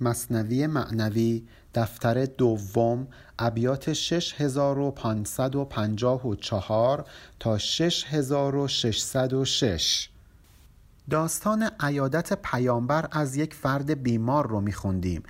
مصنوی معنوی دفتر دوم ابیات 6554 تا 6606 داستان عیادت پیامبر از یک فرد بیمار رو میخوندیم.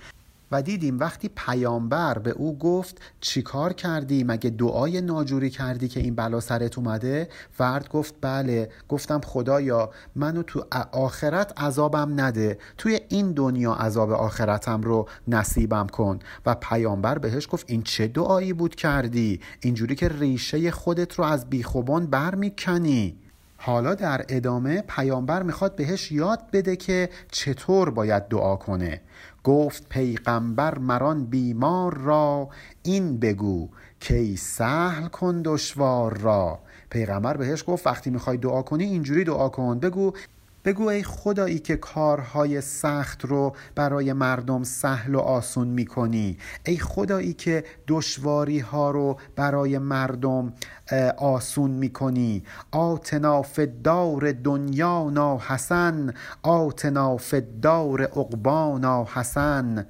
و دیدیم وقتی پیامبر به او گفت چیکار کردی؟ مگه دعای ناجوری کردی که این بلا سرت اومده؟ فرد گفت بله. گفتم خدایا منو تو آخرت عذابم نده. توی این دنیا عذاب آخرتم رو نصیبم کن. و پیامبر بهش گفت این چه دعایی بود کردی؟ اینجوری که ریشه خودت رو از بیخوبان برمیکنی. حالا در ادامه پیامبر می‌خواد بهش یاد بده که چطور باید دعا کنه. گفت پیغمبر مران بیمار را این بگو کی سهل کن دشوار را. پیغمبر بهش گفت وقتی می‌خوای دعا کنی اینجوری دعا کن بگو بگو ای خدایی که کارهای سخت رو برای مردم سهل و آسون می‌کنی. ای خدایی که دشواری ها رو برای مردم آسون می‌کنی. آتنا فدار دنیا نا حسن. آتنا فدار عقبانا حسن.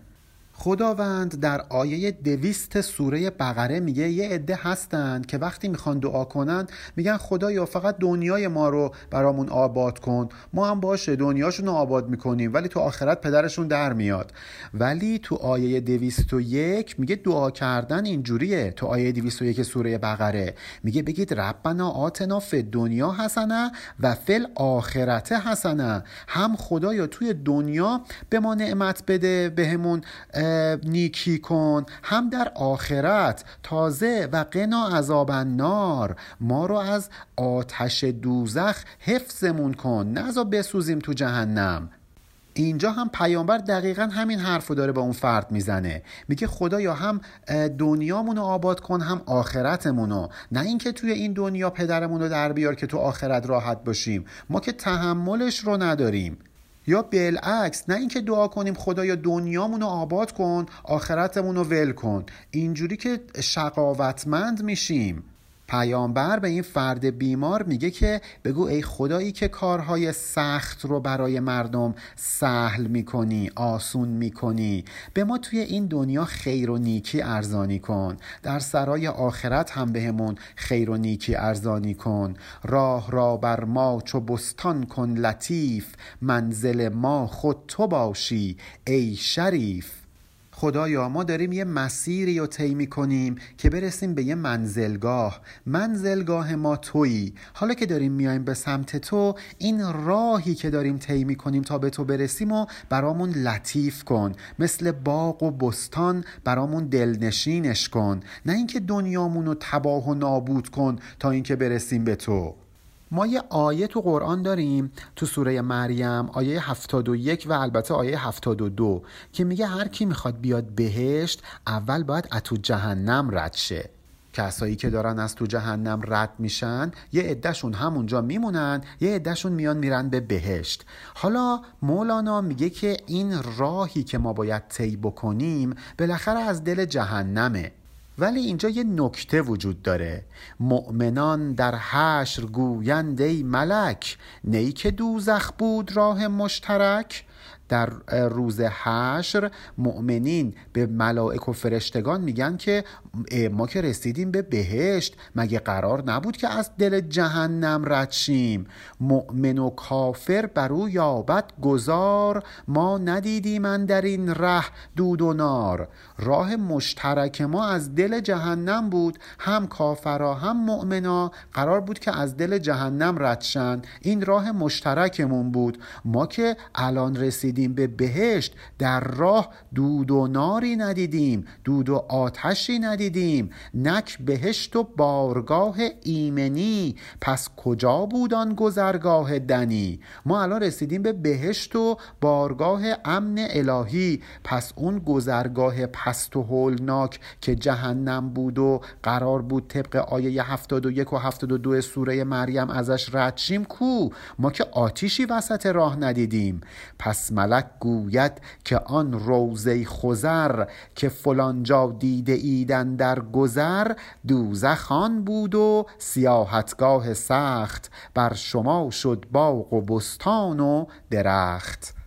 خداوند در آیه دویست سوره بقره میگه یه عده هستند که وقتی می‌خوان دعا کنن میگن خدایا فقط دنیای ما رو برامون آباد کن. ما هم باشه دنیاشون رو آباد می‌کنیم ولی تو آخرت پدرشون در میاد. ولی تو آیه دویست و یک میگه دعا کردن اینجوریه. تو آیه دویست و یک سوره بقره میگه بگید ربنا آتنا فی دنیا حسنه و فل آخرت حسنه. هم خدایا توی دنیا به ما نعمت بده بهمون نیکی کن هم در آخرت تازه و قنا عذاب النار. ما رو از آتش دوزخ حفظمون کن نزا بسوزیم تو جهنم. اینجا هم پیامبر دقیقا همین حرف رو داره به اون فرد می‌زنه. میگه خدایا هم دنیامون رو آباد کن هم آخرتمون رو نه اینکه توی این دنیا پدرمون رو در بیار که تو آخرت راحت باشیم. ما که تحملش رو نداریم. یا بالعکس نه اینکه دعا کنیم خدایا دنیامونو آباد کن آخرتمون رو ول کن. اینجوری که شقاوتمند میشیم. پیامبر به این فرد بیمار میگه که بگو ای خدایی که کارهای سخت رو برای مردم سهل می‌کنی آسون می‌کنی به ما توی این دنیا خیر و نیکی ارزانی کن در سرای آخرت هم بهمون خیر و نیکی ارزانی کن راه را بر ما چو بستان کن لطیف منزل ما خود تو باشی ای شریف. خدایا ما داریم یه مسیری رو طی کنیم که برسیم به یه منزلگاه. منزلگاه ما تویی. حالا که داریم میایم به سمت تو این راهی که داریم طی کنیم تا به تو برسیم و برامون لطیف کن. مثل باغ و بستان برامون دلنشینش کن. نه اینکه دنیامون رو تباه و نابود کن تا اینکه برسیم به تو. ما یه آیه تو قرآن داریم تو سوره مریم آیه 71 و البته آیه 72 که میگه هر کی می‌خواد بیاد بهشت اول باید اتو جهنم رد شه. کسایی که دارن از تو جهنم رد میشن یه عدهشون همونجا میمونن یه عدهشون میان میرن به بهشت. حالا مولانا میگه که این راهی که ما باید طی بکنیم بالاخره از دل جهنمه. ولی اینجا یه نکته وجود داره. مؤمنان در حشر گویند ای ملک نی که دوزخ بود راه مشترک؟ در روز حشر مؤمنین به ملائک و فرشتگان میگن که ما که رسیدیم به بهشت مگه قرار نبود که از دل جهنم رد شیم؟ مؤمن و کافر بر او یابد گذار ما ندیدیم من در این ره دود و نار. راه مشترک ما از دل جهنم بود هم کافرا هم مؤمنا. قرار بود که از دل جهنم ردشن این راه مشترکمون بود. ما که الان رسیدیم به بهشت در راه دود و ناری ندیدیم دود و آتشی ندیدیم نک بهشت و بارگاه ایمنی. پس کجا بود آن گذرگاه دنی؟ ما الان رسیدیم به بهشت و بارگاه امن الهی. پس اون گذرگاه پست و هولناک که جهنم بود و قرار بود طبق آیه 71 و 72 سوره مریم ازش ردشیم کو؟ ما که آتیشی وسط راه ندیدیم. پس ملک گوید که آن روزه خزر که فلانجا دیده ایدن در گذر دوزخان بود و سیاحتگاه سخت بر شما شد باغ و بستان و درخت.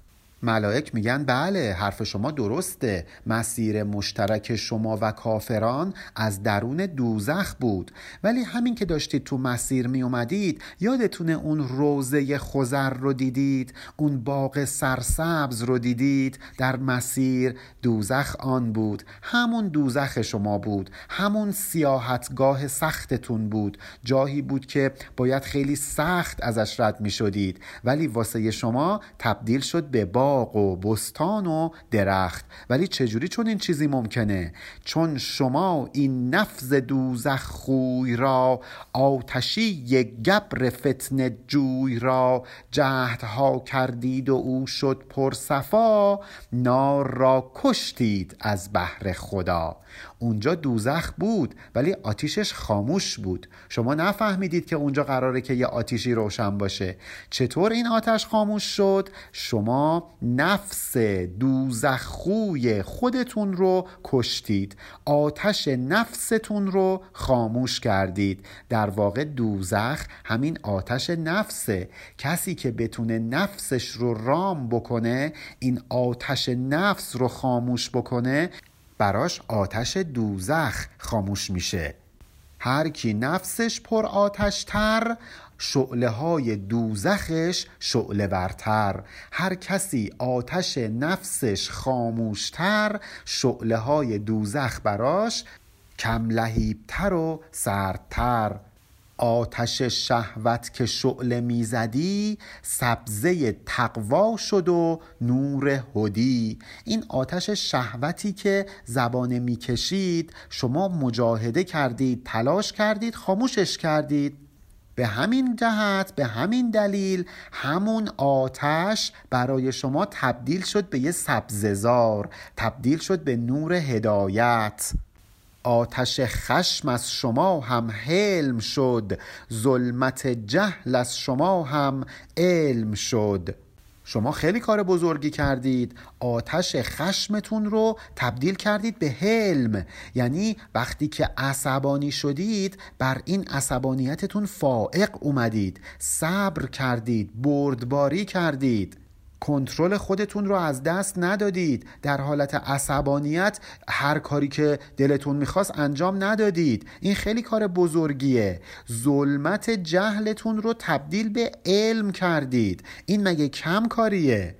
ملائک میگن بله حرف شما درسته. مسیر مشترک شما و کافران از درون دوزخ بود. ولی همین که داشتید تو مسیر می اومدید یادتونه اون روزه خزر رو دیدید اون باغ سرسبز رو دیدید؟ در مسیر دوزخ آن بود. همون دوزخ شما بود. همون سیاحتگاه سختتون بود. جایی بود که باید خیلی سخت ازش رد می شدید ولی واسه شما تبدیل شد به باغ. و بستان و درخت. ولی چجوری چون این چیزی ممکنه؟ چون شما این نفز دوزخ خوی را آتشی گبر فتن جوی را جهدها کردید و او شد پرصفا نار را کشتید از بحر خدا. اونجا دوزخ بود ولی آتیشش خاموش بود. شما نفهمیدید که اونجا قراره که یه آتیشی روشن باشه. چطور این آتش خاموش شد؟ شما نفس دوزخوی خودتون رو کشتید. آتش نفستون رو خاموش کردید. در واقع دوزخ همین آتش نفسه. کسی که بتونه نفسش رو رام بکنه این آتش نفس رو خاموش بکنه براش آتش دوزخ خاموش میشه. هر کی نفسش پر آتش تر شعله های دوزخش شعله ورتر. هر کسی آتش نفسش خاموشتر شعله های دوزخ براش کم لهیبتر و سردتر. آتش شهوت که شعله می‌زدی سبزه تقوا شد و نور هدی. این آتش شهوتی که زبانه می‌کشید شما مجاهده کردید تلاش کردید خاموشش کردید. به همین جهت به همین دلیل همون آتش برای شما تبدیل شد به یه سبززار تبدیل شد به نور هدایت. آتش خشم از شما هم حلم شد ظلمت جهل از شما هم علم شد. شما خیلی کار بزرگی کردید آتش خشمتون رو تبدیل کردید به حلم. یعنی وقتی که عصبانی شدید بر این عصبانیتتون فائق اومدید صبر کردید بردباری کردید. کنترل خودتون رو از دست ندادید. در حالت عصبانیت هر کاری که دلتون می‌خواست انجام ندادید. این خیلی کار بزرگیه. ظلمت جهلتون رو تبدیل به علم کردید. این مگه کم کاریه؟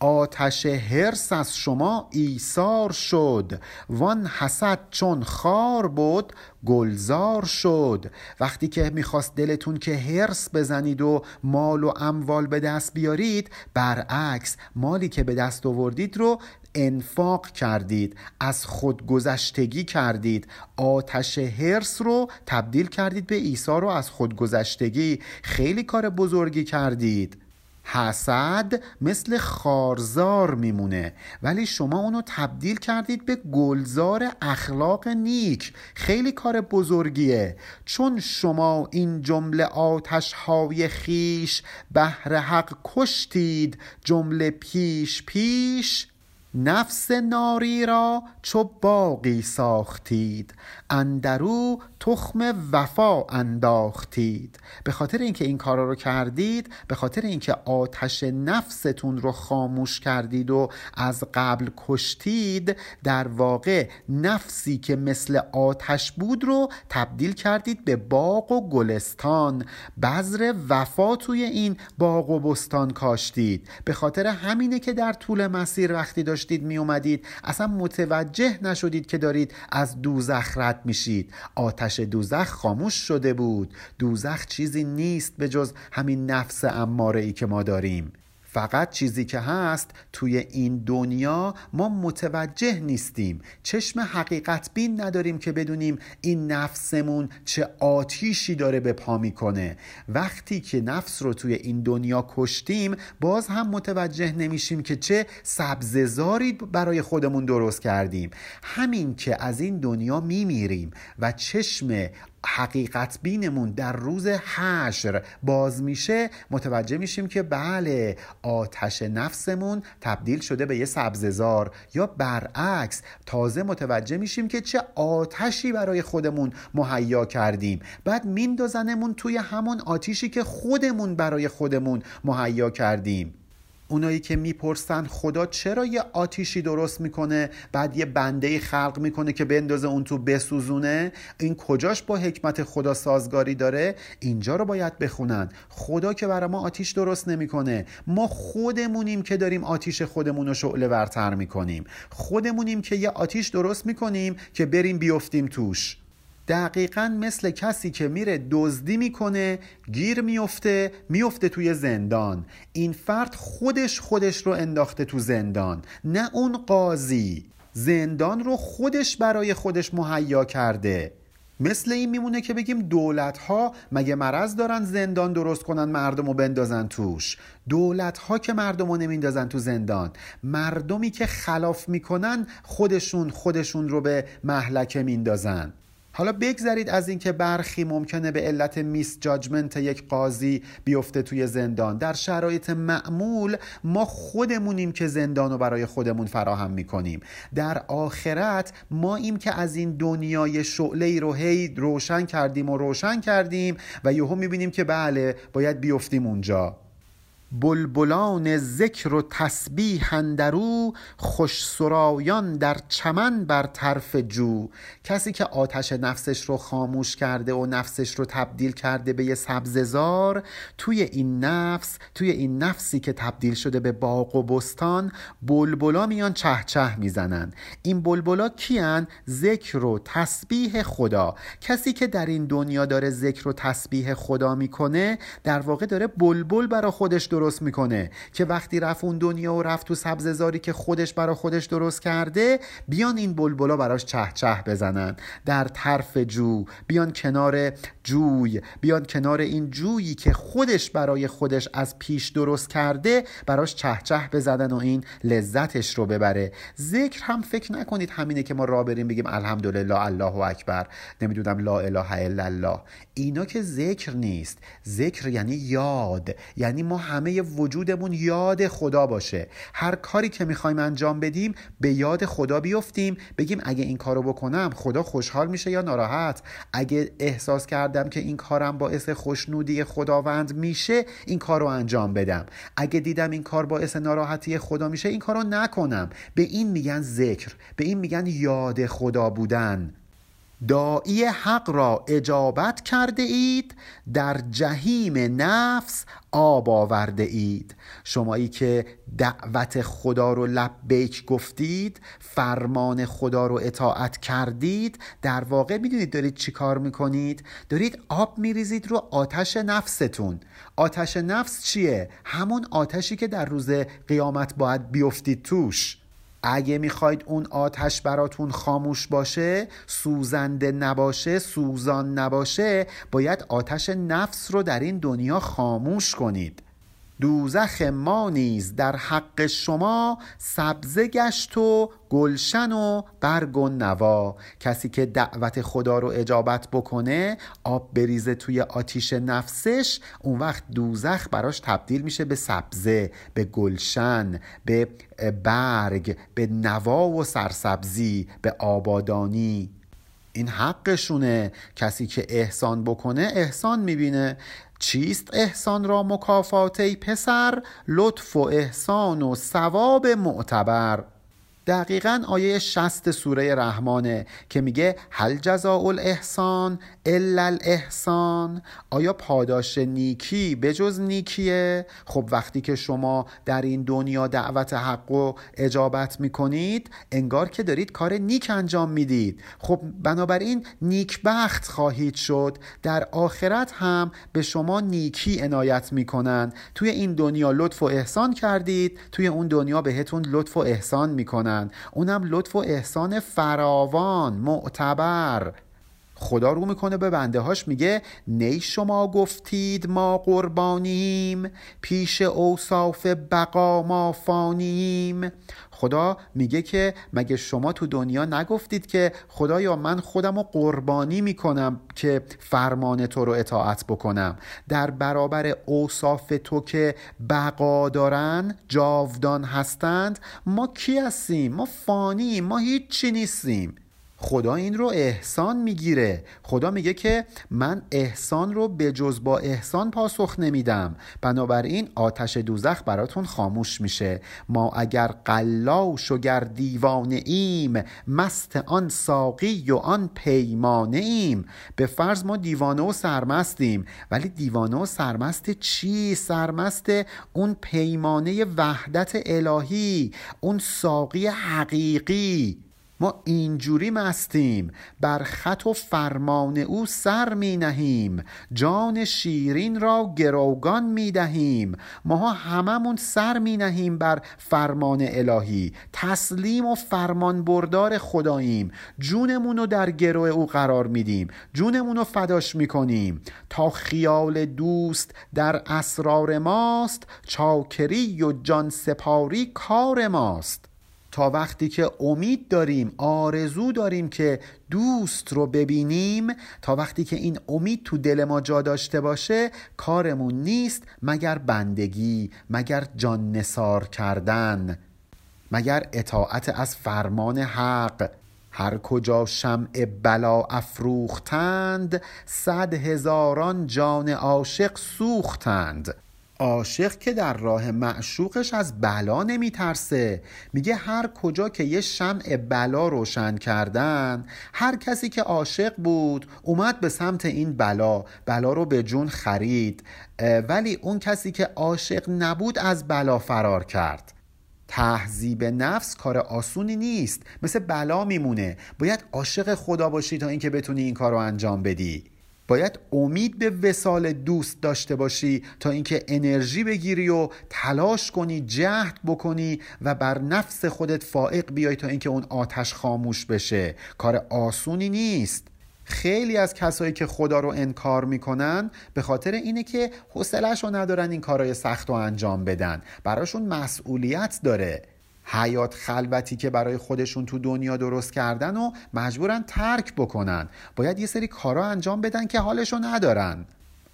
آتش هرس از شما ایثار شد. وان حسد چون خار بود گلزار شد. وقتی که می‌خواست دلتون که هرس بزنید و مال و اموال به دست بیارید برعکس مالی که به دست آوردید رو انفاق کردید از خودگذشتگی کردید. آتش هرس رو تبدیل کردید به ایثار و از خودگذشتگی. خیلی کار بزرگی کردید. حسد مثل خارزار میمونه. ولی شما اونو تبدیل کردید به گلزار اخلاق نیک. خیلی کار بزرگیه. چون شما این جمله آتش های خیش بهر حق کشتید جمله پیش پیش نفس ناری را چو باقی ساختید اندرو تخم وفا انداختید. به خاطر اینکه این کارا رو کردید به خاطر اینکه آتش نفستون رو خاموش کردید و از قبل کشتید در واقع نفسی که مثل آتش بود رو تبدیل کردید به باغ و گلستان. بذر وفا توی این باغ و بستان کاشتید. به خاطر همینه که در طول مسیر وقتی داشتید می اومدید اصلا متوجه نشدید که دارید از دوزخ رد میشید. آتش دوزخ خاموش شده بود. دوزخ چیزی نیست به جز همین نفس اماره ای که ما داریم. فقط چیزی که هست توی این دنیا ما متوجه نیستیم. چشم حقیقت بین نداریم که بدونیم این نفسمون چه آتیشی داره به پا می‌کنه. وقتی که نفس رو توی این دنیا کشتیم باز هم متوجه نمیشیم که چه سبززاری برای خودمون درست کردیم. همین که از این دنیا میمیریم و چشم حقیقت بینمون در روز حشر باز میشه متوجه میشیم که بله آتش نفسمون تبدیل شده به یه سبززار یا برعکس تازه متوجه میشیم که چه آتشی برای خودمون مهیا کردیم. بعد میندازنمون توی همون آتیشی که خودمون برای خودمون مهیا کردیم. اونایی که می‌پرسن خدا چرا یه آتیشی درست می‌کنه بعد یه بنده خلق می‌کنه که بندازه اون تو بسوزونه؟ این کجاش با حکمت خدا سازگاری داره؟ اینجا رو باید بخونن. خدا که برای ما آتیش درست نمی‌کنه. ما خودمونیم که داریم آتیش خودمون رو شعله ورتر می‌کنیم. خودمونیم که یه آتیش درست می‌کنیم که بریم بیفتیم توش. دقیقا مثل کسی که میره دزدی می‌کنه گیر میفته میفته توی زندان. این فرد خودش خودش رو انداخته تو زندان نه اون قاضی. زندان رو خودش برای خودش مهیا کرده. مثل این میمونه که بگیم دولت ها مگه مرض دارن زندان درست کنن مردم رو بندازن توش؟ دولت ها که مردم رو نمیندازن تو زندان. مردمی که خلاف می‌کنن خودشون خودشون رو به محلکه میندازن. حالا بگذرید از اینکه برخی ممکنه به علت میس جاجمنت یک قاضی بیفته توی زندان. در شرایط معمول ما خودمونیم که زندان رو برای خودمون فراهم می‌کنیم. در آخرت ما ایم که از این دنیای شعله رو هی روشن کردیم و روشن کردیم و یهو می‌بینیم که بله باید بیفتیم اونجا. بلبلان ذکر و تسبیح اندرو خوش سرایان در چمن بر طرف جو. کسی که آتش نفسش رو خاموش کرده و نفسش رو تبدیل کرده به یه سبززار توی این نفس توی این نفسی که تبدیل شده به باغ و بستان بلبلا میان چه چه می‌زنن. این بلبلا کیان؟ ذکر و تسبیح خدا. کسی که در این دنیا داره ذکر و تسبیح خدا می‌کنه در واقع داره بلبل برا خودش درست می‌کنه که وقتی رفت اون دنیا و رفت تو سبززاری که خودش برا خودش درست کرده بیان این بلبلا براش چه چه بزنن. در طرف جو بیان کنار جوی بیان کنار این جویی که خودش برای خودش از پیش درست کرده براش چه چه بزنن و این لذتش رو ببره. ذکر هم فکر نکنید همینه که ما را بریم بگیم الحمدلله الله اکبر. نمی‌دونم لا اله الا الله. اینا که ذکر نیست. ذکر یعنی یاد. یعنی ما همه وجودمون یاد خدا باشه. هر کاری که می‌خوایم انجام بدیم به یاد خدا بیفتیم. بگیم اگه این کارو بکنم خدا خوشحال میشه یا ناراحت؟ اگه احساس کردم که این کارم باعث خوشنودی خداوند میشه این کارو انجام بدم. اگه دیدم این کار باعث ناراحتی خدا میشه این کارو نکنم. به این میگن ذکر. به این میگن یاد خدا بودن. داعی حق را اجابت کرده اید در جهیم نفس آب آورده اید. شمایی که دعوت خدا رو لبیک گفتید فرمان خدا رو اطاعت کردید در واقع می‌دونید دارید چی کار می‌کنید؟ دارید آب میریزید رو آتش نفستون. آتش نفس چیه؟ همون آتشی که در روز قیامت باید بیفتید توش. اگه می‌خواید اون آتش براتون خاموش باشه سوزنده نباشه سوزان نباشه باید آتش نفس رو در این دنیا خاموش کنید. دوزخ ما نیز در حق شما سبزه گشت و گلشن و برگ و نوا. کسی که دعوت خدا رو اجابت بکنه آب بریزه توی آتیش نفسش اون وقت دوزخ براش تبدیل میشه به سبزه به گلشن به برگ به نوا و سرسبزی به آبادانی. این حقشونه. کسی که احسان بکنه احسان می‌بینه. چیست احسان را مکافات ای پسر؟ لطف و احسان و ثواب معتبر. دقیقا آیه شست سوره رحمانه که میگه هل جزاء الاحسان الا الاحسان. آیا پاداش نیکی به جز نیکیه؟ خب وقتی که شما در این دنیا دعوت حق و اجابت می‌کنید انگار که دارید کار نیک انجام می‌دید. خب بنابراین نیکبخت خواهید شد. در آخرت هم به شما نیکی عنایت می‌کنن. توی این دنیا لطف و احسان کردید توی اون دنیا بهتون لطف و احسان می‌کنن. اونم لطف و احسان فراوان معتبر. خدا رو می‌کنه به بنده هاش میگه نی شما گفتید ما قربانیم پیش اوصاف بقا ما فانیم. خدا میگه که مگه شما تو دنیا نگفتید که خدایا من خودم رو قربانی می‌کنم که فرمان تو رو اطاعت بکنم؟ در برابر اوصاف تو که بقا دارن جاودان هستند ما کی هستیم؟ ما فانیم ما هیچی نیستیم. خدا این رو احسان می‌گیره. خدا میگه که من احسان رو به جز با احسان پاسخ نمیدم. بنابراین آتش دوزخ براتون خاموش میشه. ما اگر قلاش و گر دیوانه ایم مست آن ساقی و آن پیمانه ایم. به فرض ما دیوانه و سرمستیم. ولی دیوانه و سرمست چی؟ سرمست اون پیمانه وحدت الهی اون ساقی حقیقی. ما اینجوری مستیم بر خط و فرمان او سر می نهیم. جان شیرین را گروگان می دهیم. ماها هممون سر می نهیم بر فرمان الهی. تسلیم و فرمان بردار خداییم. جونمون رو در گروه او قرار میدیم. جونمون رو فداش می‌کنیم. تا خیال دوست در اسرار ماست چاکری و جان سپاری کار ماست. تا وقتی که امید داریم آرزو داریم که دوست رو ببینیم تا وقتی که این امید تو دل ما جا داشته باشه کارمون نیست مگر بندگی مگر جان نسار کردن مگر اطاعت از فرمان حق. هر کجا شمع بلا افروختند صد هزاران جان عاشق سوختند. عاشق که در راه معشوقش از بلا نمیترسه. میگه هر کجا که یه شمع بلا روشن کردن هر کسی که عاشق بود اومد به سمت این بلا بلا رو به جون خرید. ولی اون کسی که عاشق نبود از بلا فرار کرد. تهذیب نفس کار آسونی نیست مثل بلا میمونه. باید عاشق خدا باشی تا اینکه بتونی این کار رو انجام بدی. باید امید به وسال دوست داشته باشی تا اینکه انرژی بگیری و تلاش کنی جهد بکنی و بر نفس خودت فائق بیای تا اینکه اون آتش خاموش بشه. کار آسونی نیست. خیلی از کسایی که خدا رو انکار می‌کنن به خاطر اینه که حوصلهش رو ندارن این کارهای سخت رو انجام بدن. براشون مسئولیت داره. حیات خلوتی که برای خودشون تو دنیا درست کردن و مجبورن ترک بکنن. باید یه سری کارا انجام بدن که حالشو ندارن.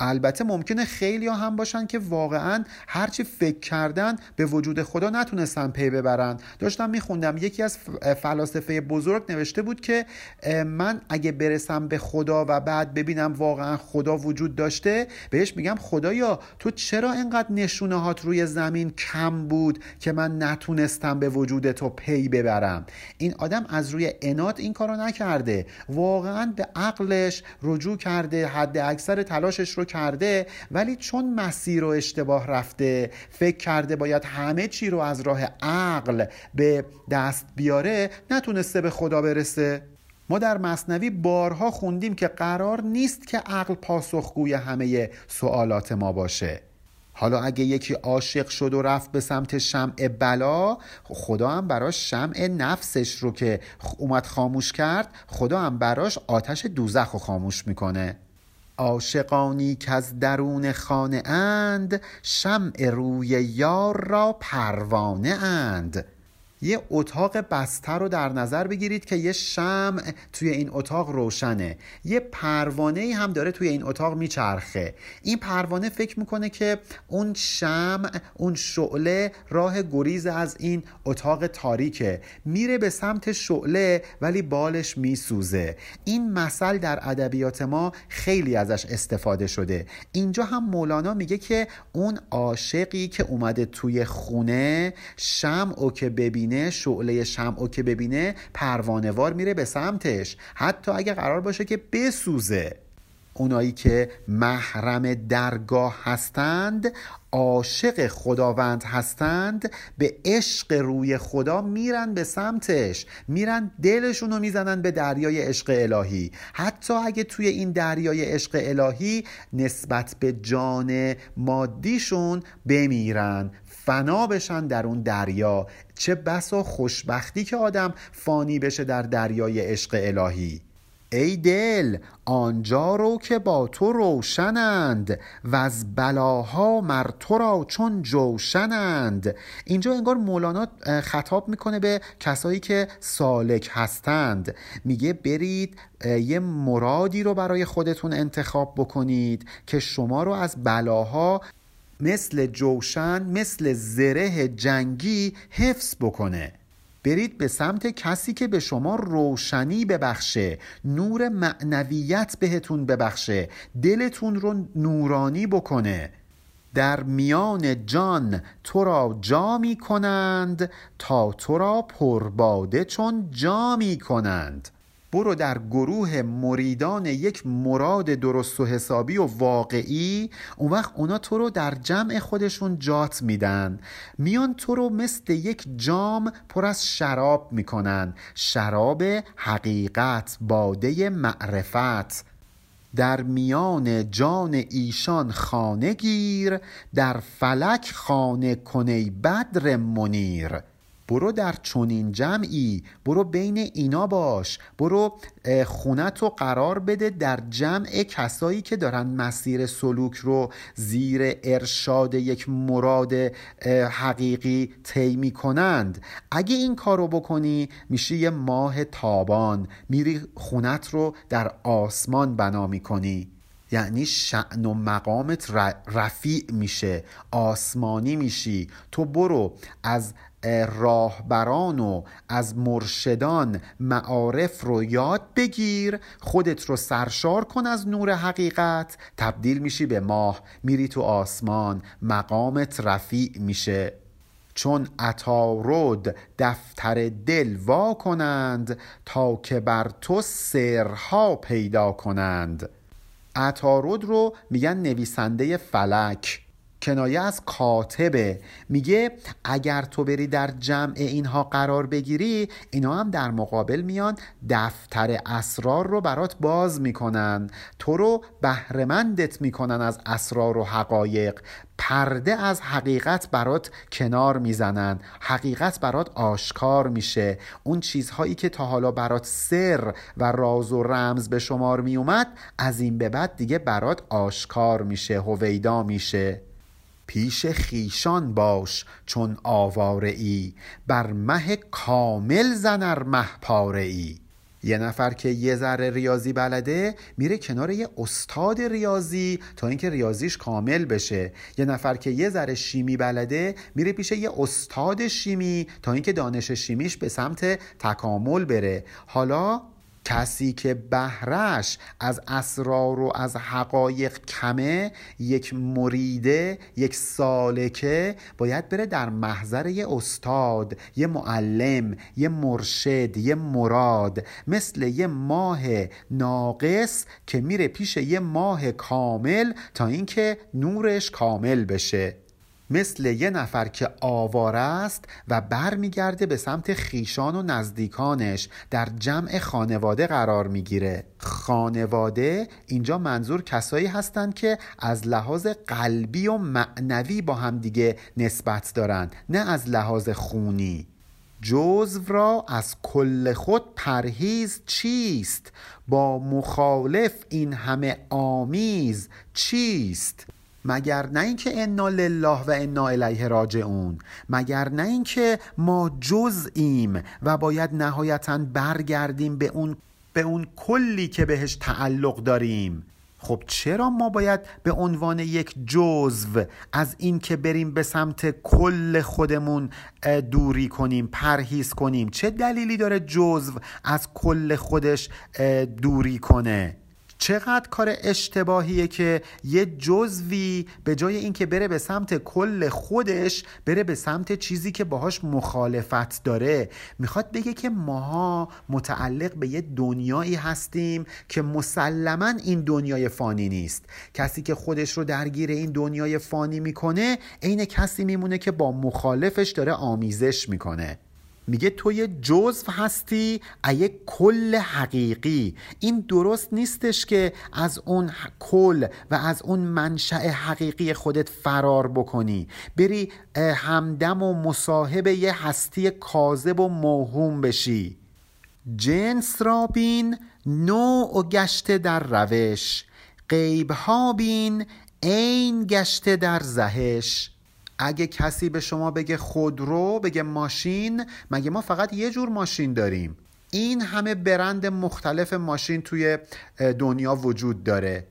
البته ممکنه خیلی هم باشن که واقعا هرچی فکر کردن به وجود خدا نتونستن پی ببرن. داشتم میخوندم یکی از فلاسفه بزرگ نوشته بود که من اگه برسم به خدا و بعد ببینم واقعا خدا وجود داشته بهش میگم خدایا تو چرا اینقدر نشونه هات روی زمین کم بود که من نتونستم به وجود تو پی ببرم؟ این آدم از روی انات این کارو نکرده. واقعا به عقلش رجوع کرده حد اکثر تلاشش رو کرده ولی چون مسیر رو اشتباه رفته فکر کرده باید همه چی رو از راه عقل به دست بیاره نتونسته به خدا برسه. ما در مصنوی بارها خوندیم که قرار نیست که عقل پاسخگوی همه سوالات ما باشه. حالا اگه یکی عاشق شد و رفت به سمت شمع بلا خدا هم براش شمع نفسش رو که اومد خاموش کرد خدا هم براش آتش دوزخ رو خاموش می‌کنه. عاشقانی که از درون خانه اند شمع روی یار را پروانه اند. یه اتاق بسته رو در نظر بگیرید که یه شمع توی این اتاق روشنه. یه پروانه هم داره توی این اتاق میچرخه. این پروانه فکر می‌کنه که اون شمع اون شعله راه گریز از این اتاق تاریکه. میره به سمت شعله ولی بالش میسوزه. این مثل در ادبیات ما خیلی ازش استفاده شده. اینجا هم مولانا میگه که اون عاشقی که اومده توی خونه شمع که ببینه ببینه شعله شمع که ببینه پروانوار میره به سمتش. حتی اگه قرار باشه که بسوزه. اونایی که محرم درگاه هستند عاشق خداوند هستند به عشق روی خدا میرن به سمتش. میرن دلشون رو می‌زنن به دریای عشق الهی. حتی اگه توی این دریای عشق الهی نسبت به جان مادیشون بمیرن فنا بشن در اون دریا. چه بسا خوشبختی که آدم فانی بشه در دریای عشق الهی. ای دل آنجا رو که با تو روشنند و از بلاها مر تو را چون جوشنند. اینجا انگار مولانا خطاب می‌کنه به کسایی که سالک هستند. میگه برید یه مرادی رو برای خودتون انتخاب بکنید که شما رو از بلاها مثل جوشن مثل زره جنگی حفظ بکنه. برید به سمت کسی که به شما روشنی ببخشه نور معنویت بهتون ببخشه دلتون رو نورانی بکنه. در میان جان تو را جا می کنند تا تو را پرباده چون جا می کنند برو در گروه مریدان یک مراد درست و حسابی و واقعی اون وقت اونا تو رو در جمع خودشون جات میدن. میان تو رو مثل یک جام پر از شراب می‌کنن. شراب حقیقت باده معرفت. در میان جان ایشان خانه گیر در فلک خانه کنی بدر منیر. برو در چنین جمعی برو بین اینا باش برو خونت رو قرار بده در جمع کسایی که دارن مسیر سلوک رو زیر ارشاد یک مراد حقیقی طی کنند اگه این کار رو بکنی میشه یه ماه تابان میری خونت رو در آسمان بنا می‌کنی. یعنی شعن و مقامت رفیع میشه آسمانی میشی. تو برو از راهبران و از مرشدان معارف رو یاد بگیر خودت رو سرشار کن از نور حقیقت. تبدیل میشی به ماه میری تو آسمان مقامت رفیع میشه. چون عطارد دفتر دل وا کنند تا که بر تو سرها پیدا کنند. عطارد رو میگن نویسنده فلک. کنایه از کاتبه. میگه اگر تو بری در جمع اینها قرار بگیری اینا هم در مقابل میان دفتر اسرار رو برات باز می‌کنن. تو رو بهرهمندت می‌کنن از اسرار و حقایق. پرده از حقیقت برات کنار می‌زنن. حقیقت برات آشکار میشه. اون چیزهایی که تا حالا برات سر و راز و رمز به شمار میومد از این به بعد دیگه برات آشکار میشه هویدا میشه. پیش خیشان باش چون آواره ای بر مه کامل زنر مه پاره ای. یه نفر که یه ذره ریاضی بلده میره کنار یه استاد ریاضی تا اینکه ریاضیش کامل بشه. یه نفر که یه ذره شیمی بلده میره پیش یه استاد شیمی تا اینکه دانش شیمیش به سمت تکامل بره. حالا کسی که بهرش از اسرار و از حقایق کمه یک مریده یک سالکه باید بره در محضر یه استاد یه معلم یه مرشد یه مراد مثل یه ماه ناقص که میره پیش یه ماه کامل تا اینکه نورش کامل بشه. مثل یه نفر که آواره است و برمیگرده به سمت خیشان و نزدیکانش در جمع خانواده قرار می‌گیره. خانواده اینجا منظور کسایی هستند که از لحاظ قلبی و معنوی با هم دیگه نسبت دارند نه از لحاظ خونی. جزو را از کل خود پرهیز چیست؟ با مخالف این همه آمیز چیست؟ مگر نه اینکه انا لله و انا الیه راجعون مگر نه اینکه ما جزئیم و باید نهایتا برگردیم به اون به اون کلی که بهش تعلق داریم. خب چرا ما باید به عنوان یک جزو از این که بریم به سمت کل خودمون دوری کنیم پرهیز کنیم؟ چه دلیلی داره جزو از کل خودش دوری کنه؟ چقدر کار اشتباهیه که یه جزوی به جای اینکه بره به سمت کل خودش بره به سمت چیزی که باهاش مخالفت داره. می‌خواد بگه که ماها متعلق به یه دنیایی هستیم که مسلما این دنیای فانی نیست. کسی که خودش رو درگیر این دنیای فانی می‌کنه عین کسی میمونه که با مخالفش داره آمیزش می‌کنه. میگه تو یه جزو هستی یک کل حقیقی. این درست نیستش که از اون کل و از اون منشأ حقیقی خودت فرار بکنی. بری همدم و مصاحب یه هستی کاذب و موهوم بشی. جنس را بین نوع و گشته در روش. غیبها بین عین گشته در زهش. اگه کسی به شما بگه خودرو بگه ماشین مگه ما فقط یه جور ماشین داریم؟ این همه برند مختلف ماشین توی دنیا وجود داره.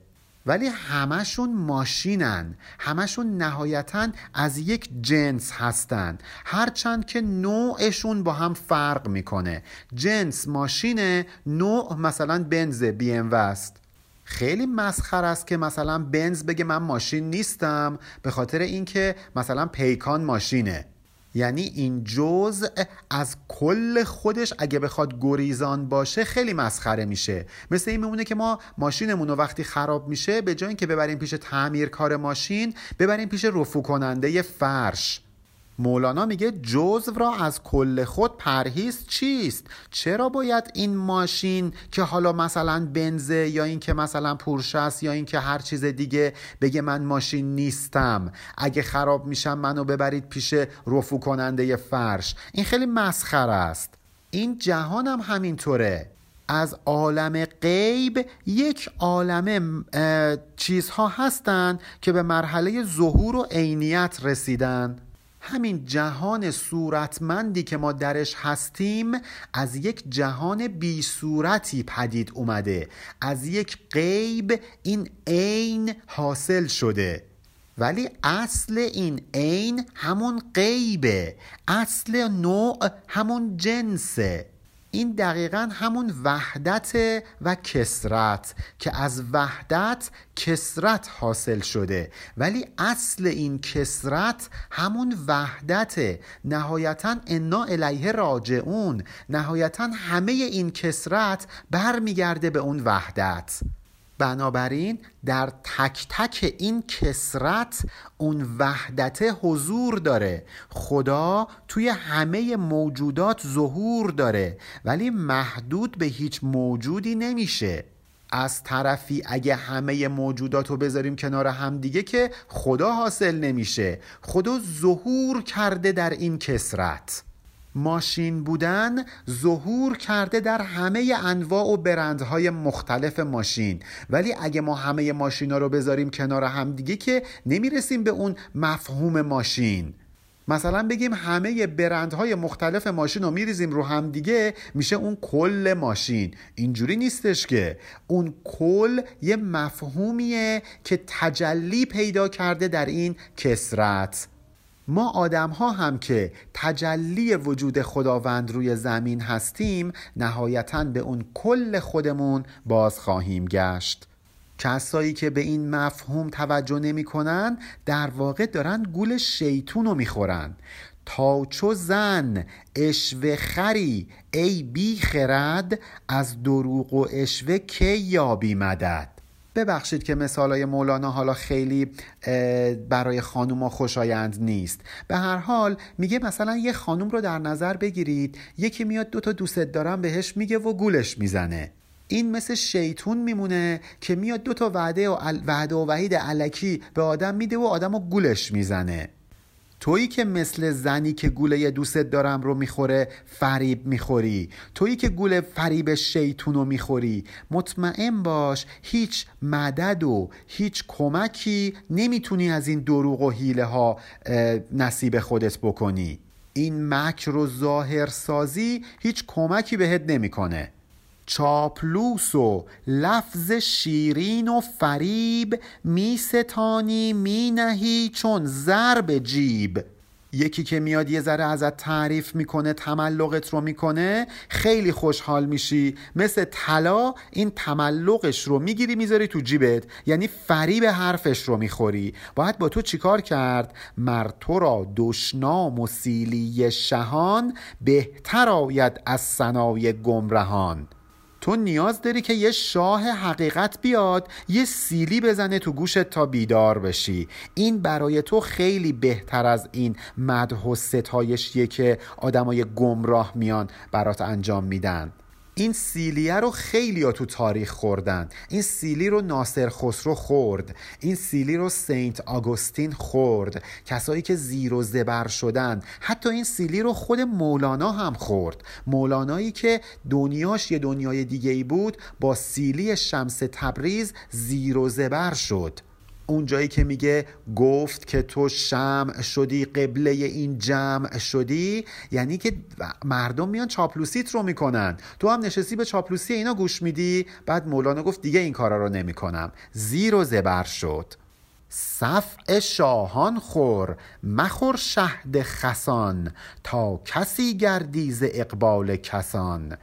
ولی همشون ماشینن. همشون نهایتا از یک جنس هستن. هرچند که نوعشون با هم فرق می‌کنه. جنس ماشینه نوع مثلا بنز بی ام است. خیلی مسخر است که مثلا بنز بگه من ماشین نیستم به خاطر اینکه مثلا پیکان ماشینه. یعنی این جزء از کل خودش اگه بخواد گریزان باشه خیلی مسخره میشه. مثل این میمونه که ما ماشینمون رو وقتی خراب میشه به جای اینکه ببریم پیش تعمیرکار ماشین ببریم پیش رفو کننده فرش. مولانا میگه جزو را از کل خود پرهیز چیست؟ چرا باید این ماشین که حالا مثلا بنزه یا اینکه مثلا پورشه است یا اینکه هر چیز دیگه بگه من ماشین نیستم. اگه خراب میشم منو ببرید پیش رفو کننده فرش. این خیلی مسخره است. این جهان هم همینطوره. از عالم غیب یک عالم چیزها هستند که به مرحله ظهور و عینیت رسیدن. همین جهان صورتمندی که ما درش هستیم از یک جهان بی صورتی پدید اومده. از یک غیب این عین حاصل شده. ولی اصل این عین همون غیبه. اصل نوع همون جنسه. این دقیقا همون وحدت و کسرت که از وحدت کسرت حاصل شده. ولی اصل این کسرت همون وحدت. نهایتا انا الیه راجعون. نهایتا همه این کسرت برمیگرده به اون وحدت. بنابراین در تک تک این کسرت اون وحدت حضور داره. خدا توی همه موجودات ظهور داره ولی محدود به هیچ موجودی نمیشه. از طرفی اگه همه موجودات رو بذاریم کنار همدیگه که خدا حاصل نمیشه. خدا ظهور کرده در این کسرت. ماشین بودن ظهور کرده در همه انواع و برندهای مختلف ماشین. ولی اگه ما همه ماشینا رو بذاریم کنار همدیگه که نمی‌رسیم به اون مفهوم ماشین. مثلا بگیم همه برندهای مختلف ماشین رو میریزیم رو همدیگه میشه اون کل ماشین. اینجوری نیستش که. اون کل یه مفهومیه که تجلی پیدا کرده در این کسرت. ما آدم ها هم که تجلی وجود خداوند روی زمین هستیم نهایتا به اون کل خودمون باز خواهیم گشت. کسایی که به این مفهوم توجه نمی کنن در واقع دارن گول شیطون رو می‌خورن. تا چو زن اشوه خری ای بی خرد از دروغ و اشوه کی یابی مدد؟ ببخشید که مثالای مولانا حالا خیلی برای خانوما خوشایند نیست. به هر حال میگه مثلا یه خانوم رو در نظر بگیرید یکی میاد دوتا دوست دارم بهش میگه و گولش می‌زنه. این مثل شیطون میمونه که میاد دوتا وعده و وعده و وحید علکی به آدم میده و آدم رو گولش می‌زنه. تویی که مثل زنی که گوله دوست دارم رو می‌خوره فریب می‌خوری. تویی که گوله فریب شیطون رو می‌خوری. مطمئن باش هیچ مدد و هیچ کمکی نمی‌تونی از این دروغ و حیله ها نصیب خودت بکنی. این مکر و ظاهر سازی هیچ کمکی بهت نمی‌کنه. چاپلوس و لفظ شیرین و فریب می ستانی می نهی چون ضرب جیب. یکی که میاد یه ذره ازت تعریف می‌کنه تملقت رو می‌کنه خیلی خوشحال میشی. مثل طلا این تملقش رو می‌گیری می‌ذاری تو جیبت. یعنی فریب حرفش رو می‌خوری. باید با تو چیکار کرد؟ مر تو را دشنام و سیلی شهان بهتر آید از سنای گمرهان. تو نیاز داری که یه شاه حقیقت بیاد یه سیلی بزنه تو گوشت تا بیدار بشی. این برای تو خیلی بهتر از این مدح و ستایشیه که آدمای گمراه میان برات انجام میدن. این سیلیه رو خیلی ها تو تاریخ خوردن. این سیلی رو ناصر خسرو خورد. این سیلی رو سینت آگوستین خورد. کسایی که زیر و زبر شدن. حتی این سیلی رو خود مولانا هم خورد. مولانایی که دنیاش یه دنیای دیگه ای بود با سیلی شمس تبریز زیر و زبر شد. اون جایی که میگه گفت که تو شمع شدی قبله این جمع شدی یعنی که مردم میان چاپلوسیت رو می‌کنن. تو هم نشستی به چاپلوسی اینا گوش میدی. بعد مولانا گفت دیگه این کارا رو نمی‌کنم. زیر و زبر شد. صفع شاهان خور. مخور شهد خسان. تا کسی گردی ز اقبال کسان.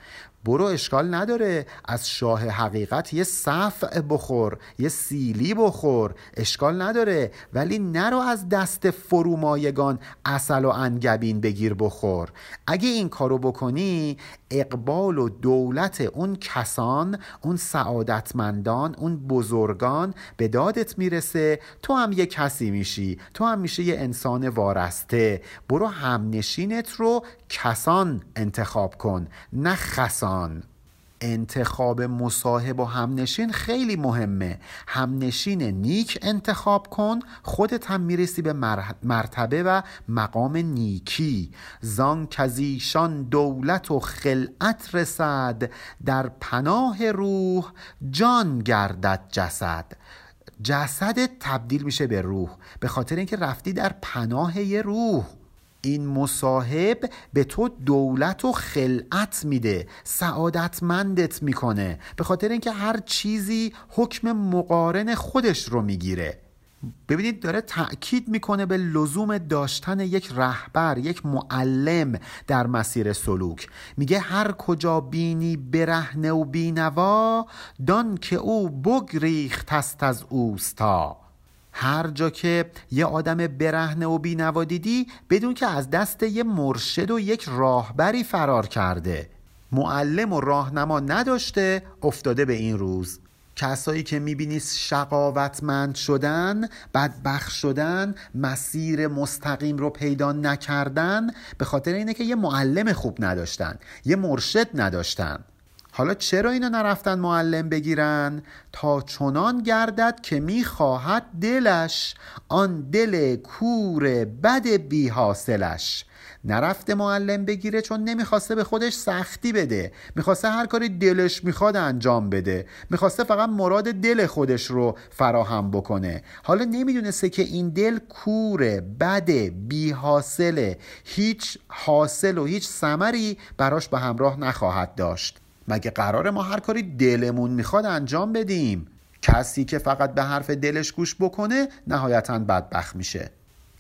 برو اشکال نداره. از شاه حقیقت یه صفع بخور یه سیلی بخور. اشکال نداره. ولی نرو از دست فرومایگان اصل و انگبین بگیر بخور. اگه این کارو بکنی اقبال و دولت اون کسان اون سعادتمندان اون بزرگان به دادت می‌رسه. تو هم یه کسی میشی. تو هم میشه یه انسان وارسته. برو همنشینت رو کسان انتخاب کن نه خسان. انتخاب مصاحب و همنشین خیلی مهمه. همنشین نیک انتخاب کن خودت هم می‌رسی به مرتبه و مقام نیکی. زان کزیشان دولت و خلعت رسد در پناه روح جان گردد جسد. جسدت تبدیل میشه به روح به خاطر اینکه رفتی در پناه یه روح. این مصاحب به تو دولت و خلعت میده سعادتمندت می‌کنه. به خاطر اینکه هر چیزی حکم مقارن خودش رو می‌گیره. ببینید داره تأکید می‌کنه به لزوم داشتن یک رهبر یک معلم در مسیر سلوک. میگه هر کجا بینی برهنه و بینوا دان که او بگریخت است از اوستا. هر جا که یه آدم برهنه و بینوا دیدی بدون که از دست یه مرشد و یک راهبری فرار کرده. معلم و راهنما نداشته افتاده به این روز. کسایی که می‌بینی شقاوتمند شدن بدبخ شدن مسیر مستقیم رو پیدا نکردن به خاطر اینه که یه معلم خوب نداشتن یه مرشد نداشتن. حالا چرا اینا نرفتن معلم بگیرن؟ تا چنان گردد که می‌خواهد دلش آن دل کور بد بی حاصلش نرفته معلم بگیره چون نمی‌خواسته به خودش سختی بده. می‌خواسته هر کاری دلش می‌خواد انجام بده. می‌خواسته فقط مراد دل خودش رو فراهم بکنه. حالا نمی‌دونسته که این دل کوره بده بی حاصله هیچ حاصل و هیچ ثمری براش به همراه نخواهد داشت. مگه قرار ما هر کاری دلمون می‌خواد انجام بدیم؟ کسی که فقط به حرف دلش گوش بکنه نهایتا بدبخت میشه.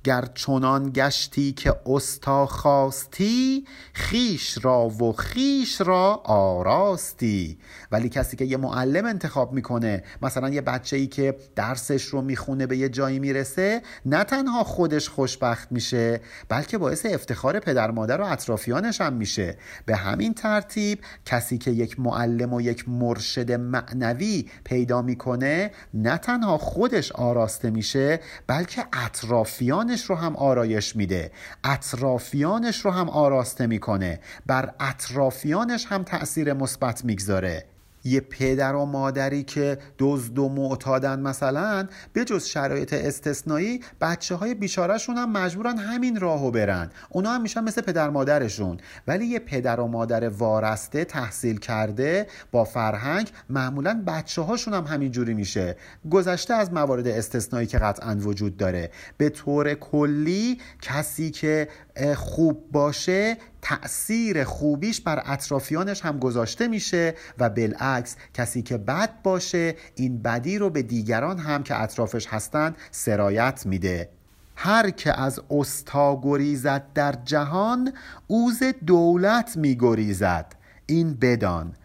گر چنان گشتی که استا خواستی خیش را و خیش را آراستی. ولی کسی که یه معلم انتخاب می‌کنه مثلا یه بچه ای که درسش رو می‌خونه به یه جایی می‌رسه نه تنها خودش خوشبخت میشه بلکه باعث افتخار پدر مادر و اطرافیانش هم میشه. به همین ترتیب کسی که یک معلم و یک مرشد معنوی پیدا می‌کنه نه تنها خودش آراسته میشه بلکه اطرافیان رو هم آرایش میده. اطرافیانش رو هم آراسته می‌کنه. بر اطرافیانش هم تاثیر مثبت می‌گذاره. یه پدر و مادری که دزد و معتادن مثلا به جز شرایط استثنایی بچه های بیچارهشون هم مجبورن همین راهو برن. اونا هم میشن مثل پدر مادرشون. ولی یه پدر و مادر وارسته تحصیل کرده با فرهنگ معمولا بچه هاشون هم همین جوری میشه. گذشته از موارد استثنایی که قطعا وجود داره. به طور کلی کسی که خوب باشه تأثیر خوبیش بر اطرافیانش هم گذاشته میشه و بالعکس کسی که بد باشه این بدی رو به دیگران هم که اطرافش هستند سرایت میده. هر که از استا گریزد در جهان اوز دولت میگریزد. این بدان.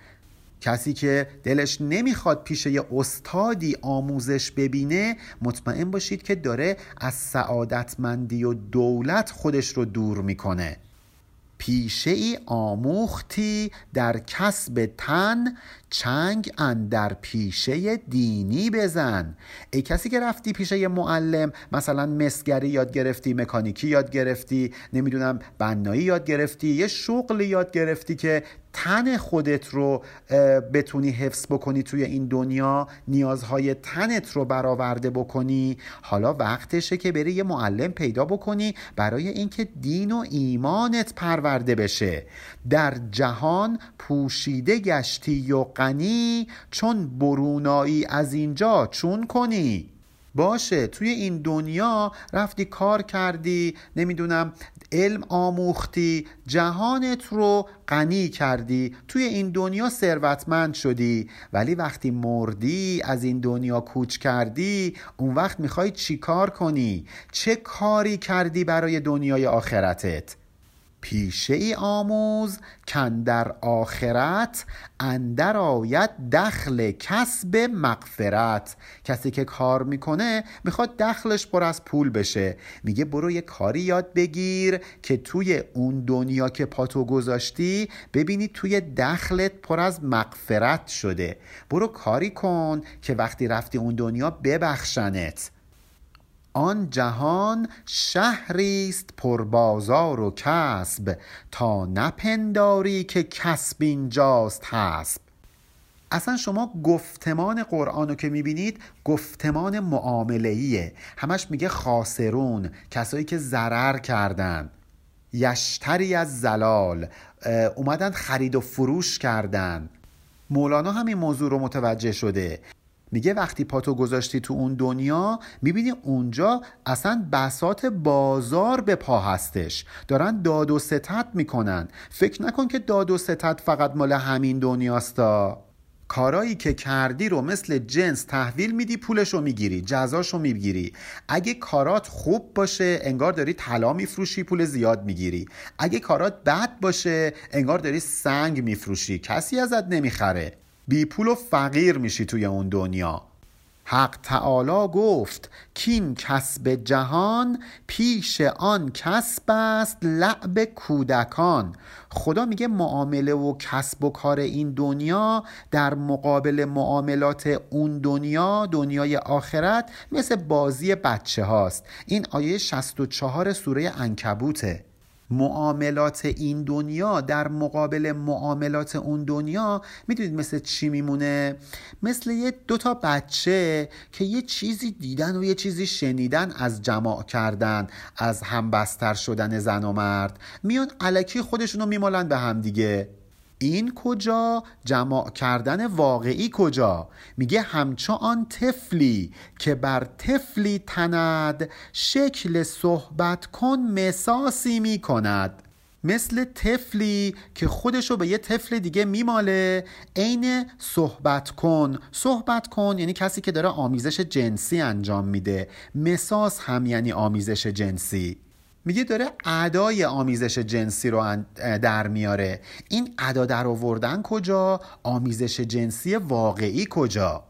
کسی که دلش نمی‌خواد پیش یه استادی آموزش ببینه مطمئن باشید که داره از سعادتمندی و دولت خودش رو دور می‌کنه. پیشه ای آموختی در کسب تن چنگ اندر پیشه دینی بزن. ای کسی که رفتی پیشه معلم مثلا مسگری یاد گرفتی مکانیکی یاد گرفتی نمی‌دونم بنایی یاد گرفتی یه شغل یاد گرفتی که تن خودت رو بتونی حفظ بکنی توی این دنیا نیازهای تنت رو برآورده بکنی. حالا وقتشه که بری یه معلم پیدا بکنی برای اینکه دین و ایمانت پرورده بشه. در جهان پوشیده گشتی و غنی چون برونایی از اینجا چون کنی؟ باشه توی این دنیا رفتی کار کردی نمی‌دونم علم آموختی جهانت رو غنی کردی توی این دنیا ثروتمند شدی. ولی وقتی مردی از این دنیا کوچ کردی اون وقت می‌خوای چی کار کنی؟ چه کاری کردی برای دنیای آخرتت؟ پیشه ای آموز در آخرت اندر آید دخل کسب مغفرت. کسی که کار می‌کنه می‌خواد دخلش پر از پول بشه. میگه برو یه کاری یاد بگیر که توی اون دنیا که پاتو گذاشتی ببینی توی دخلت پر از مغفرت شده. برو کاری کن که وقتی رفتی اون دنیا ببخشنت. آن جهان شهری است پر بازار و کسب تا نپنداری که کسب اینجاست حسب. اصلا شما گفتمان قرآن رو که می‌بینید گفتمان معامله همش میگه خاسرون کسایی که ضرر کردن. یشتری از زلال اومدن خرید و فروش کردن. مولانا همین موضوع رو متوجه شده. میگه وقتی پاتو گذاشتی تو اون دنیا می‌بینی اونجا اصلا بسات بازار به پا هستش. دارن داد و ستت می‌کنن. فکر نکن که داد و ستت فقط مال همین دنیاستا. کارایی که کردی رو مثل جنس تحویل میدی پولش رو می‌گیری جزاش رو می‌گیری. اگه کارات خوب باشه انگار داری طلا میفروشی پول زیاد می‌گیری. اگه کارات بد باشه انگار داری سنگ میفروشی. کسی ازت نمی‌خره. بی پول و فقیر میشی توی اون دنیا. حق تعالی گفت کین کسب جهان پیش آن کسب است لعب کودکان. خدا میگه معامله و کسب و کار این دنیا در مقابل معاملات اون دنیا دنیای آخرت مثل بازی بچه هاست. این آیه 64 سوره انکبوته معاملات این دنیا در مقابل معاملات اون دنیا می‌دونید مثل چی میمونه؟ مثل یه دوتا بچه که یه چیزی دیدن و یه چیزی شنیدن از جماع کردن از همبستر شدن زن و مرد. میان علکی خودشونو میمالن به هم دیگه. این کجا؟ جمع کردن واقعی کجا؟ میگه همچو آن تفلی که بر تفلی تند شکل صحبت کن مساسی می‌کند. مثل تفلی که خودشو به یه تفل دیگه میماله عین صحبت کن. صحبت کن یعنی کسی که داره آمیزش جنسی انجام میده. مساس هم یعنی آمیزش جنسی. میگه داره ادای آمیزش جنسی رو در میاره. این ادا در آوردن کجا؟ آمیزش جنسی واقعی کجا؟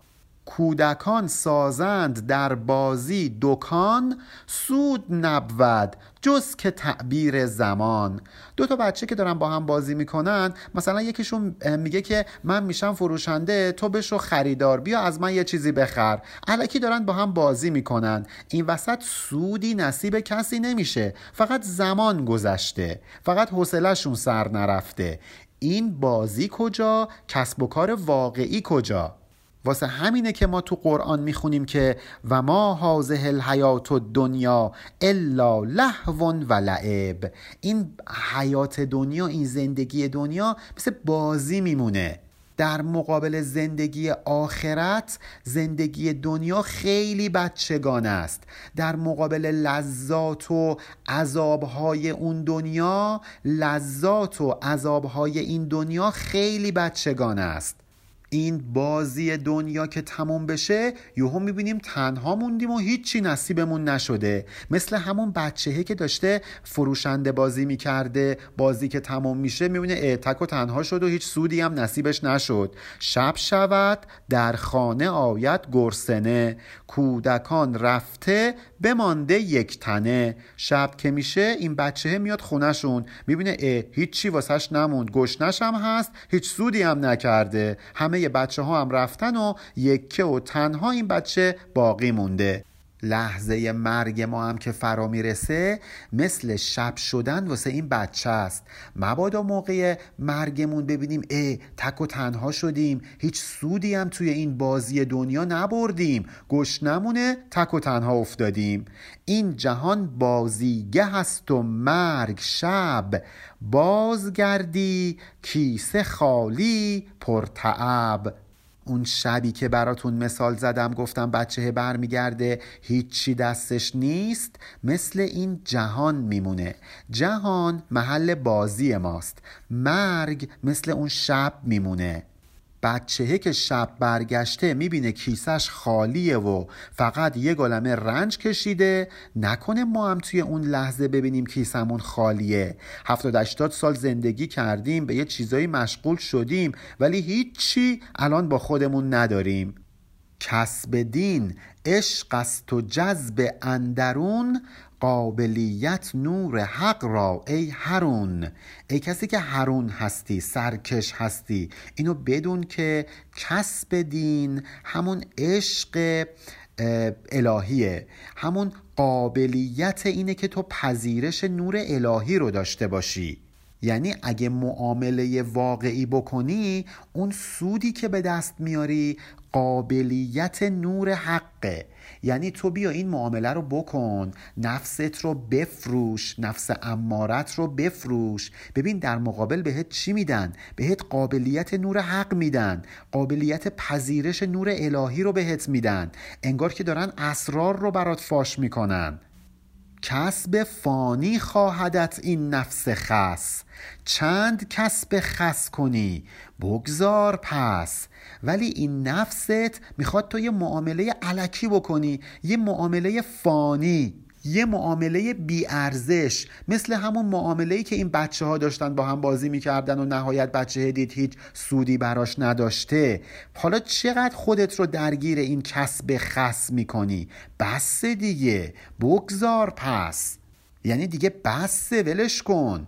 کودکان سازند در بازی دکان سود نبود جز که تعبیر زمان. دو تا بچه که دارن با هم بازی می‌کنن مثلا یکیشون میگه که من میشم فروشنده تو بشو خریدار بیا از من یه چیزی بخر. علکی دارن با هم بازی می‌کنن. این وسط سودی نصیب کسی نمیشه. فقط زمان گذشته. فقط حوصلهشون سر نرفته. این بازی کجا؟ کسب و کار واقعی کجا؟ واسه همینه که ما تو قرآن می‌خونیم که و ما حاضه الحیات دنیا الا لهو و لعب این حیات دنیا این زندگی دنیا مثل بازی میمونه. در مقابل زندگی آخرت زندگی دنیا خیلی بچگانه است. در مقابل لذات و عذابهای اون دنیا لذات و عذابهای این دنیا خیلی بچگانه است. این بازی دنیا که تموم بشه یهو می‌بینیم تنها موندیم و هیچی نصیبمون نشده. مثل همون بچهه که داشته فروشنده بازی می‌کرده بازی که تموم میشه می‌بینه اعتک و تنها شد و هیچ سودی هم نصیبش نشد. شب شود در خانه آید گرسنه. کودکان رفته بمانده یک تنه. شب که میشه این بچه میاد خونهشون. می‌بینه اه هیچی واسش نموند. گشنش هم هست هیچ سودی هم نکرده. همه بچه ها هم رفتن و یکه و تنها این بچه باقی مونده. لحظه مرگ ما هم که فرا می‌رسه مثل شب شدن واسه این بچه است. مبادا موقع مرگمون ببینیم ای تک و تنها شدیم. هیچ سودی هم توی این بازی دنیا نبردیم. گشنمونه تک و تنها افتادیم. این جهان بازیگه هست و مرگ شب. بازگردی کیسه خالی پرتعب. اون شبی که براتون مثال زدم گفتم بچه برمیگرده هیچی دستش نیست مثل این جهان میمونه. جهان محل بازی ماست. مرگ مثل اون شب میمونه. بچهه که شب برگشته می‌بینه کیسش خالیه و فقط یه گلمه رنج کشیده نکنه ما هم توی اون لحظه ببینیم کیسمون خالیه. هفتاد اشتاد سال زندگی کردیم به یه چیزایی مشغول شدیم ولی هیچی الان با خودمون نداریم. کسب دین عشق است و جذب اندرون قابلیت نور حق را ای هرون ای کسی که هرون هستی سرکش هستی اینو بدون که کسب دین همون عشق الهیه همون قابلیت اینه که تو پذیرش نور الهی رو داشته باشی. یعنی اگه معامله واقعی بکنی اون سودی که به دست میاری قابلیت نور حقه. یعنی تو بیا این معامله رو بکن. نفست رو بفروش. نفس امارت رو بفروش. ببین در مقابل بهت چی میدن؟ بهت قابلیت نور حق میدن. قابلیت پذیرش نور الهی رو بهت میدن. انگار که دارن اسرار رو برات فاش می‌کنن. کسب فانی خواهدت این نفس خس. چند کسب خس کنی؟ بگذار پس. ولی این نفست می‌خواد تو یه معامله علکی بکنی یه معامله فانی. یه معامله بیارزش مثل همون معامله که این بچه ها داشتن با هم بازی می‌کردن و نهایت بچه دید هیچ سودی براش نداشته. حالا چقدر خودت رو درگیر این کسب خس می‌کنی؟ بس دیگه. بگذار پس. یعنی دیگه بس ولش کن.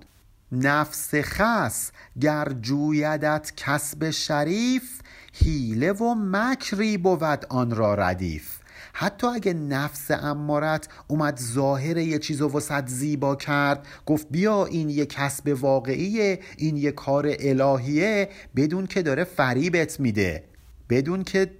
نفس خس. گر جویدت کسب شریف حیله و مکری بود آن را ردیف. حتی اگه نفس امارت اومد ظاهر یه چیز و وسط زیبا کرد گفت بیا این یه کسب واقعیه این یه کار الهیه بدون که داره فریبت میده. بدون که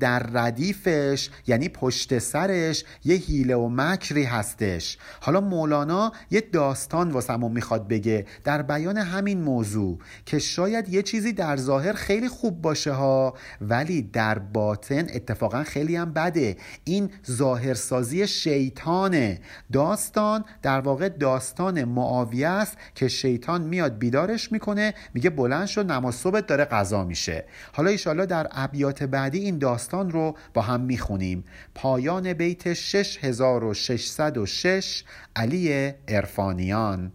در ردیفش یعنی پشت سرش یه حیله و مکری هستش. حالا مولانا یه داستان واسمون می‌خواد بگه در بیان همین موضوع که شاید یه چیزی در ظاهر خیلی خوب باشه ها ولی در باطن اتفاقا خیلی هم بده. این ظاهرسازی شیطانه. داستان در واقع داستان معاویه است که شیطان میاد بیدارش می‌کنه میگه بلند شد نماز صبح داره قضا میشه. حالا ایشالا در ابیات بعدی داستان رو با هم می‌خونیم. پایان بیت 6606 علی ارفانیان